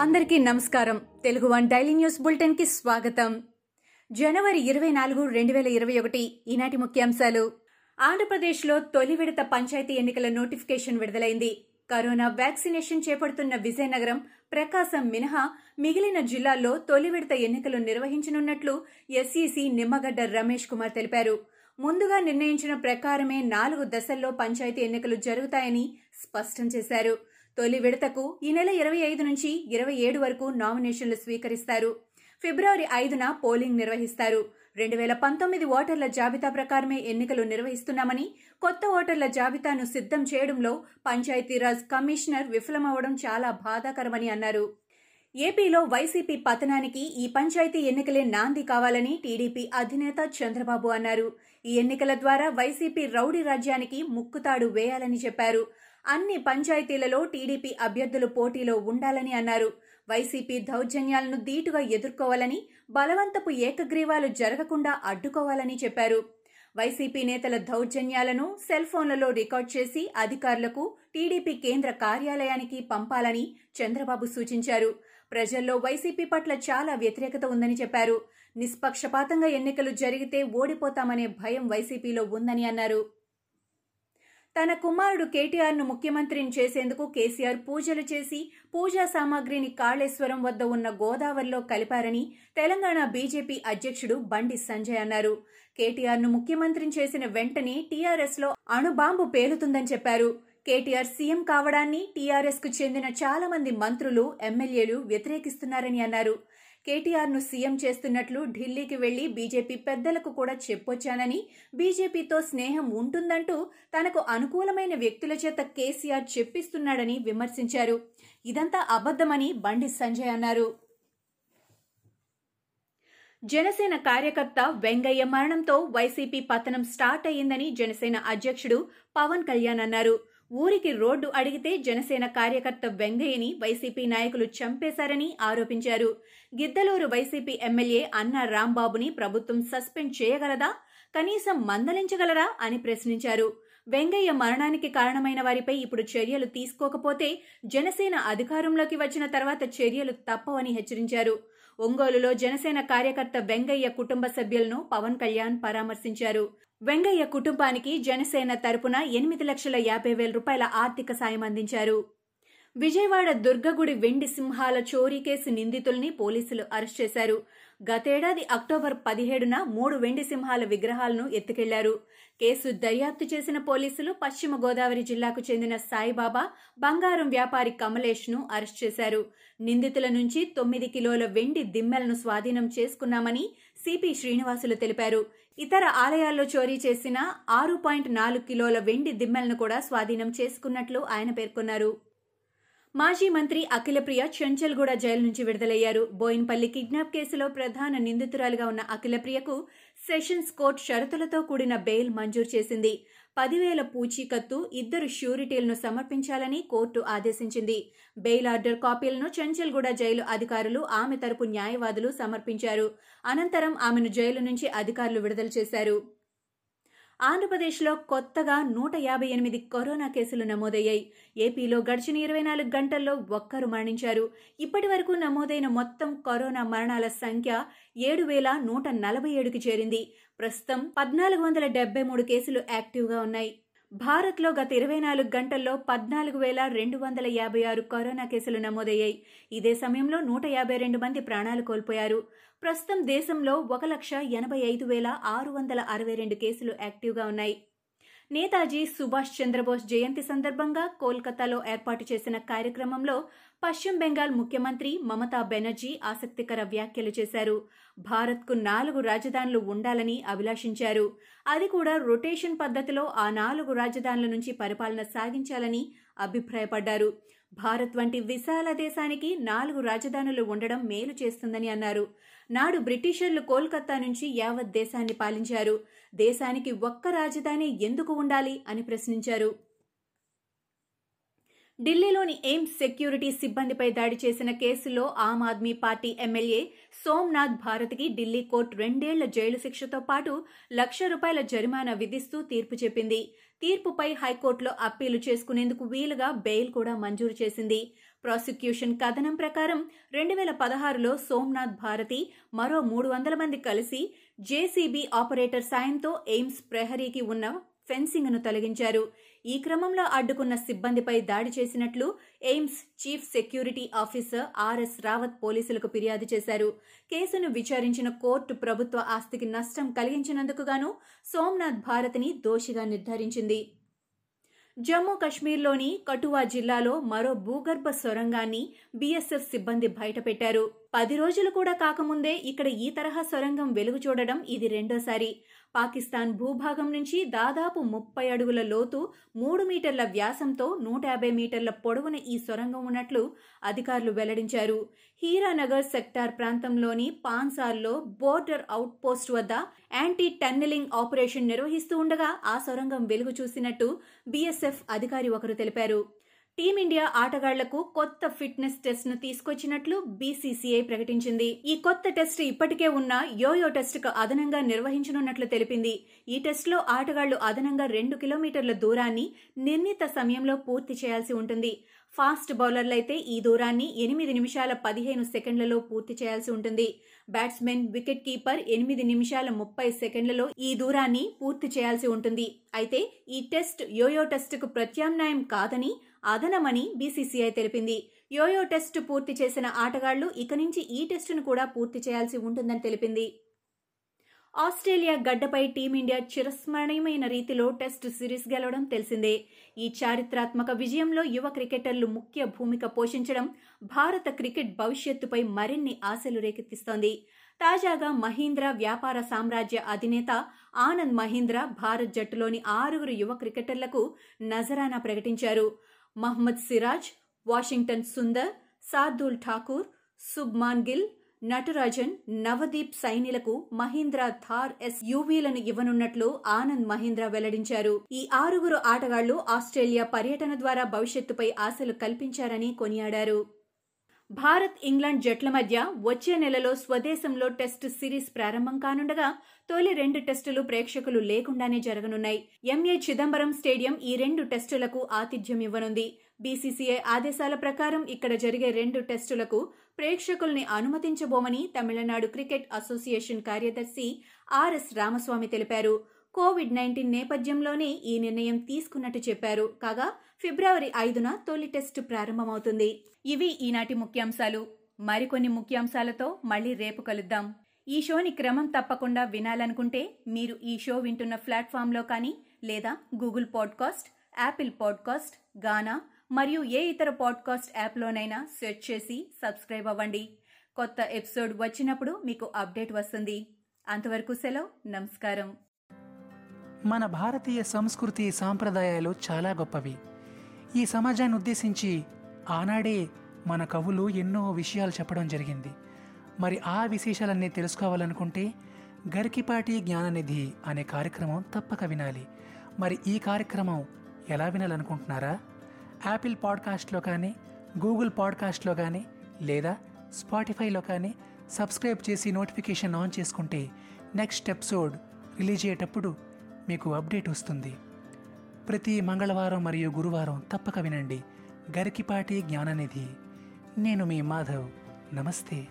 అందరికీ నమస్కారం. Telugu one daily news బులెటిన్కి స్వాగతం. జనవరి ఇరవై నాలుగు రెండు వేల ఇరవై ఒకటి ఈనాటి ముఖ్యాంశాలు. ఆంధ్రప్రదేశ్లో తొలి విడత పంచాయతీ ఎన్నికల నోటిఫికేషన్ విడుదలైంది. కరోనా వ్యాక్సినేషన్ చేపడుతున్న విజయనగరం ప్రకాశం మినహా మిగిలిన జిల్లాల్లో తొలి విడత ఎన్నికలు నిర్వహించనున్నట్లు ఎస్ఈసి నిమ్మగడ్డ రమేష్ కుమార్ తెలిపారు. ముందుగా నిర్ణయించిన ప్రకారమే నాలుగు దశల్లో పంచాయతీ ఎన్నికలు జరుగుతాయని స్పష్టం చేశారు. తొలి విడతకు ఈ నెల ఇరవై ఐదు నుంచి ఇరవై ఏడు వరకు నామినేషన్లు స్వీకరిస్తారు. ఫిబ్రవరి ఐదున పోలింగ్ నిర్వహిస్తారు. రెండు వేల పంతొమ్మిది ఓటర్ల జాబితా ప్రకారమే ఎన్నికలు నిర్వహిస్తున్నామని కొత్త ఓటర్ల జాబితాను సిద్ధం చేయడంలో పంచాయతీరాజ్ కమిషనర్ విఫలమవడం చాలా బాధాకరమని అన్నారు. ఏపీలో వైసీపీ పతనానికి ఈ పంచాయతీ ఎన్నికలే నాంది కావాలని టీడీపీ అధినేత చంద్రబాబు అన్నారు. ఈ ఎన్నికల ద్వారా వైసీపీ రౌడీ రాజ్యానికి ముక్కుతాడు వేయాలని చెప్పారు. అన్ని పంచాయతీలలో టీడీపీ అభ్యర్థులు పోటీలో ఉండాలని అన్నారు. వైసీపీ దౌర్జన్యాలను ధీటుగా ఎదుర్కోవాలని బలవంతపు ఏకగ్రీవాలు జరగకుండా అడ్డుకోవాలని చెప్పారు. వైసీపీ నేతల దౌర్జన్యాలను సెల్ ఫోన్లలో రికార్డ్ చేసి అధికారులకు టీడీపీ కేంద్ర కార్యాలయానికి పంపాలని చంద్రబాబు సూచించారు. ప్రజల్లో వైసీపీ పట్ల చాలా వ్యతిరేకత ఉందని చెప్పారు. నిష్పక్షపాతంగా ఎన్నికలు జరిగితే ఓడిపోతామనే భయం వైసీపీలో ఉందని అన్నారు. తన కుమారుడు కేటీఆర్ను ముఖ్యమంత్రిని చేసేందుకు కేసీఆర్ పూజలు చేసి పూజా సామాగ్రిని కాళేశ్వరం వద్ద ఉన్న గోదావరిలో కలిపారని తెలంగాణ బీజేపీ అధ్యక్షుడు బండి సంజయ్ అన్నారు. కేటీఆర్ను ముఖ్యమంత్రిని చేసిన వెంటనే టీఆర్ఎస్లో అణుబాంబు పేలుతుందని చెప్పారు. కేటీఆర్ సీఎం కావడాన్ని టీఆర్ఎస్కు చెందిన చాలా మంది మంత్రులు ఎమ్మెల్యేలు వ్యతిరేకిస్తున్నారని అన్నారు. కేటీఆర్ను సీఎం చేస్తున్నట్లు ఢిల్లీకి వెళ్ళి బీజేపీ పెద్దలకు కూడా చెప్పొచ్చానని బీజేపీతో స్నేహం ఉంటుందంటూ తనకు అనుకూలమైన వ్యక్తుల చేత కేసీఆర్ చెప్పిస్తున్నాడని విమర్శించారు. ఇదంతా అబద్ధమని బండి సంజయ్ అన్నారు. జనసేన కార్యకర్త వెంగయ్య మరణంతో వైసీపీ పతనం స్టార్ట్ అయ్యిందని జనసేన అధ్యక్షుడు పవన్ కళ్యాణ్ అన్నారు. ఊరికి రోడ్డు అడిగితే జనసేన కార్యకర్త వెంగయ్యని వైసీపీ నాయకులు చంపేశారని ఆరోపించారు. గిద్దలూరు వైసీపీ ఎమ్మెల్యే అన్న రాంబాబుని ప్రభుత్వం సస్పెండ్ చేయగలదా? కనీసం మందలించగలరా? అని ప్రశ్నించారు. వెంగయ్య మరణానికి కారణమైన వారిపై ఇప్పుడు చర్యలు తీసుకోకపోతే జనసేన అధికారంలోకి వచ్చిన తర్వాత చర్యలు తప్పవని హెచ్చరించారు. ఒంగోలులో జనసేన కార్యకర్త వెంగయ్య కుటుంబ సభ్యులను పవన్ కళ్యాణ్ పరామర్శించారు. వెంగయ్య కుటుంబానికి జనసేన తరపున ఎనిమిది లక్షల యాభై వేల రూపాయల ఆర్థిక సాయం అందించారు. విజయవాడ దుర్గగుడి వెండి సింహాల చోరీ కేసు నిందితుల్ని పోలీసులు అరెస్ట్ చేశారు. గతేడాది అక్టోబర్ పదిహేడున మూడు వెండి సింహాల విగ్రహాలను ఎత్తుకెళ్ళారు. కేసు దర్యాప్తు చేసిన పోలీసులు పశ్చిమ గోదావరి జిల్లాకు చెందిన సాయిబాబా బంగారం వ్యాపారి కమలేష్ను అరెస్ట్ చేశారు. నిందితుల నుంచి తొమ్మిది కిలోల వెండి దిమ్మెలను స్వాధీనం చేసుకున్నామని సిపి శ్రీనివాసులు తెలిపారు. ఇతర ఆలయాల్లో చోరీ చేసిన ఆరు పాయింట్ నాలుగు కిలోల వెండి దిమ్మెలను కూడా స్వాధీనం చేసుకున్నట్లు ఆయన పేర్కొన్నారు. మాజీ మంత్రి అఖిలప్రియ చెంచల్గూడ జైలు నుంచి విడుదలయ్యారు. బోయిన్పల్లి కిడ్నాప్ కేసులో ప్రధాన నిందితురాలుగా ఉన్న అఖిలప్రియకు సెషన్స్ కోర్టు షరతులతో కూడిన బెయిల్ మంజూరు చేసింది. పదివేల పూచీకత్తు ఇద్దరు ష్యూరిటీలను సమర్పించాలని కోర్టు ఆదేశించింది. బెయిల్ ఆర్డర్ కాపీలను చెంచల్గూడ జైలు అధికారులు ఆమె తరపు న్యాయవాదులు సమర్పించారు. అనంతరం ఆమెను జైలు నుంచి అధికారులు విడుదల చేశారు. ఆంధ్రప్రదేశ్లో కొత్తగా నూట యాభై ఎనిమిది కరోనా కేసులు నమోదయ్యాయి. ఏపీలో గడిచిన ఇరవై నాలుగు గంటల్లో ఒక్కరు మరణించారు. ఇప్పటి వరకు నమోదైన మొత్తం కరోనా మరణాల సంఖ్య ఏడు వేల నూట నలభై ఏడుకి చేరింది. ప్రస్తుతం పద్నాలుగు వందల డెబ్బై మూడు కేసులు యాక్టివ్గా ఉన్నాయి. భారత్లో గత ఇరవై నాలుగు గంటల్లో పద్నాలుగు వేల రెండు వందల యాభై ఆరు కరోనా కేసులు నమోదయ్యాయి. ఇదే సమయంలో నూట యాభై రెండు మంది ప్రాణాలు కోల్పోయారు. ప్రస్తుతం దేశంలో ఒక లక్ష ఎనభై ఐదు వేల ఆరు వందల అరవై రెండు కేసులు యాక్టివ్గా ఉన్నాయి. నేతాజీ సుభాష్ చంద్రబోస్ జయంతి సందర్భంగా కోల్కతాలో ఏర్పాటు చేసిన కార్యక్రమంలో పశ్చిమ బెంగాల్ ముఖ్యమంత్రి మమతా బెనర్జీ ఆసక్తికర వ్యాఖ్యలు చేశారు. భారత్కు నాలుగు రాజధానులు ఉండాలని అభిలాషించారు. అది కూడా రొటేషన్ పద్ధతిలో ఆ నాలుగు రాజధానుల నుంచి పరిపాలన సాగించాలని అభిప్రాయపడ్డారు. భారత్ వంటి విశాల దేశానికి నాలుగు రాజధానులు ఉండడం మేలు చేస్తుందని అన్నారు. నాడు బ్రిటిషర్లు కోల్కతా నుంచి యావత్ దేశాన్ని పాలించారు. దేశానికి ఒక్క రాజధాని ఎందుకు ఉండాలి అని ప్రశ్నించారు. ఢిల్లీలోని ఎయిమ్స్ సెక్యూరిటీ సిబ్బందిపై దాడి చేసిన కేసులో ఆమ్ ఆద్మీ పార్టీ ఎమ్మెల్యే సోమ్నాథ్ భారత్కి ఢిల్లీ కోర్టు రెండేళ్ళ జైలు శిక్షతో పాటు లక్ష రూపాయల జరిమానా విధిస్తూ తీర్పు చెప్పింది. తీర్పుపై హైకోర్టులో అప్పీలు చేసుకునేందుకు వీలుగా బెయిల్ కూడా మంజూరు చేసింది. ప్రాసిక్యూషన్ కథనం ప్రకారం రెండు వేల పదహారులో సోమ్నాథ్ భారతి మరో మూడు వందల మంది కలిసి జేసీబీ ఆపరేటర్ సాయంతో ఎయిమ్స్ ప్రహరీకి ఉన్న ఫెన్సింగ్ను తొలగించారు. ఈ క్రమంలో అడ్డుకున్న సిబ్బందిపై దాడి చేసినట్లు AIIMS chief security officer R S Rawat పోలీసులకు ఫిర్యాదు చేశారు. కేసును విచారించిన కోర్టు ప్రభుత్వ ఆస్తికి నష్టం కలిగించినందుకు గాను సోమ్నాథ్ భారతిని దోషిగా నిర్ధారించింది. జమ్మూ కశ్మీర్లోని కటువా జిల్లాలో మరో భూగర్భ సొరంగాన్ని బీఎస్ఎఫ్ సిబ్బంది బయటపెట్టారు. పది రోజులు కూడా కాకముందే ఇక్కడ ఈ తరహా సొరంగం వెలుగు చూడడం ఇది రెండోసారి. పాకిస్తాన్ భూభాగం నుంచి దాదాపు ముప్పై అడుగుల లోతు మూడు మీటర్ల వ్యాసంతో నూట యాభై మీటర్ల పొడవున ఈ సొరంగం ఉన్నట్లు అధికారులు వెల్లడించారు. హీరానగర్ సెక్టార్ ప్రాంతంలోని పాన్సార్లో బోర్డర్ అవుట్ పోస్ట్ వద్ద యాంటీ టన్నెలింగ్ ఆపరేషన్ నిర్వహిస్తూ ఉండగా ఆ సొరంగం వెలుగు చూసినట్టు బీఎస్ఎఫ్ అధికారి ఒకరు తెలిపారు. టీమిండియా ఆటగాళ్ళకు కొత్త ఫిట్నెస్ టెస్ట్ను తీసుకొచ్చినట్లు బీసీసీఐ ప్రకటించింది. ఈ కొత్త టెస్ట్ ఇప్పటికే ఉన్న యోయో టెస్ట్కు అదనంగా నిర్వహించనున్నట్లు తెలిపింది. ఈ టెస్ట్లో ఆటగాళ్ళు అదనంగా రెండు కిలోమీటర్ల దూరాన్ని నిర్ణీత సమయంలో పూర్తి చేయాల్సి ఉంటుంది. ఫాస్ట్ బౌలర్లైతే ఈ దూరాన్ని ఎనిమిది నిమిషాల పదిహేను సెకండ్లలో పూర్తి చేయాల్సి ఉంటుంది. బ్యాట్స్మెన్ వికెట్ కీపర్ ఎనిమిది నిమిషాల ముప్పై సెకండ్లలో ఈ దూరాన్ని పూర్తి చేయాల్సి ఉంటుంది. అయితే ఈ టెస్ట్ యోయో టెస్టుకు ప్రత్యామ్నాయం కాదని అదనమని బీసీసీఐ తెలిపింది. యోయో టెస్ట్ పూర్తి చేసిన ఆటగాళ్ళు ఇక నుంచి ఈ టెస్టును కూడా పూర్తి చేయాల్సి ఉంటుందని తెలిపింది. ఆస్ట్రేలియా గడ్డపై టీమిండియా చిరస్మరణీయమైన రీతిలో టెస్ట్ సిరీస్ గెలవడం తెలిసిందే. ఈ చారిత్రాత్మక విజయంలో యువ క్రికెటర్లు ముఖ్య భూమిక పోషించడం భారత క్రికెట్ భవిష్యత్తుపై మరిన్ని ఆశలు రేకెత్తిస్తోంది. తాజాగా మహీంద్రా వ్యాపార సామ్రాజ్య అధినేత ఆనంద్ మహీంద్రా భారత్ జట్టులోని ఆరుగురు యువ క్రికెటర్లకు నజరానా ప్రకటించారు. మహ్మద్ సిరాజ్ వాషింగ్టన్ సుందర్ సార్దూల్ ఠాకూర్ సుబ్మాన్ గిల్ నటరాజన్ నవదీప్ సైనిలకు మహీంద్రా థార్ ఎస్ యూవీలను ఇవ్వనున్నట్లు ఆనంద్ మహీంద్రా వెల్లడించారు. ఈ ఆరుగురు ఆటగాళ్ళు ఆస్ట్రేలియా పర్యటన ద్వారా భవిష్యత్తుపై ఆశలు కల్పించారని కొనియాడారు. భారత్ ఇంగ్లాండ్ జట్ల మధ్య వచ్చే నెలలో స్వదేశంలో టెస్ట్ సిరీస్ ప్రారంభం కానుండగా తొలి రెండు టెస్టులు ప్రేక్షకులు లేకుండానే జరగనున్నాయి. ఎంఏ చిదంబరం స్టేడియం ఈ రెండు టెస్టులకు ఆతిథ్యం ఇవ్వనుంది. బీసీసీఐ ఆదేశాల ప్రకారం ఇక్కడ జరిగే రెండు టెస్టులకు ప్రేక్షకుల్ని అనుమతించబోమని తమిళనాడు క్రికెట్ అసోసియేషన్ కార్యదర్శి ఆర్ఎస్ రామస్వామి తెలిపారు. కోవిడ్ నైన్టీన్ నేపథ్యంలోనే ఈ నిర్ణయం తీసుకున్నట్టు చెప్పారు. కాగా ఫిబ్రవరి ఐదున తొలి టెస్టు ప్రారంభమవుతుంది. ఇవి ఈనాటి ముఖ్యాంశాలు. మరికొన్ని ముఖ్యాంశాలతో మళ్ళీ రేపు కలుద్దాం. ఈ షోని క్రమం తప్పకుండా వినాలనుకుంటే మీరు ఈ షో వింటున్న ప్లాట్ఫామ్లో కానీ లేదా Google podcast Apple podcast Gaana మరియు ఏ ఇతర పాడ్కాస్ట్ యాప్లోనైనా సెర్చ్ చేసి సబ్స్క్రైబ్ అవ్వండి. కొత్త ఎపిసోడ్ వచ్చినప్పుడు మీకు అప్డేట్ వస్తుంది. అంతవరకు సెలవు. నమస్కారం. మన భారతీయ సంస్కృతి సాంప్రదాయాలు చాలా గొప్పవి. ఈ సమాజాన్ని ఉద్దేశించి ఆనాడే మన కవులు ఎన్నో విషయాలు చెప్పడం జరిగింది. మరి ఆ విశేషాలన్నీ తెలుసుకోవాలనుకుంటే గరికిపాటి జ్ఞాననిధి అనే కార్యక్రమం తప్పక వినాలి. మరి ఈ కార్యక్రమం ఎలా వినాలనుకుంటున్నారా? యాపిల్ పాడ్కాస్ట్లో కానీ గూగుల్ పాడ్కాస్ట్లో కానీ లేదా స్పాటిఫైలో కానీ సబ్స్క్రైబ్ చేసి నోటిఫికేషన్ ఆన్ చేసుకుంటే నెక్స్ట్ ఎపిసోడ్ రిలీజ్ అయ్యేటప్పుడు మీకు అప్డేట్ వస్తుంది. ప్రతి మంగళవారం మరియు గురువారం తప్పక వినండి. గరికిపాటి జ్ఞాననిధి. నేను మీ మాధవ్. నమస్తే.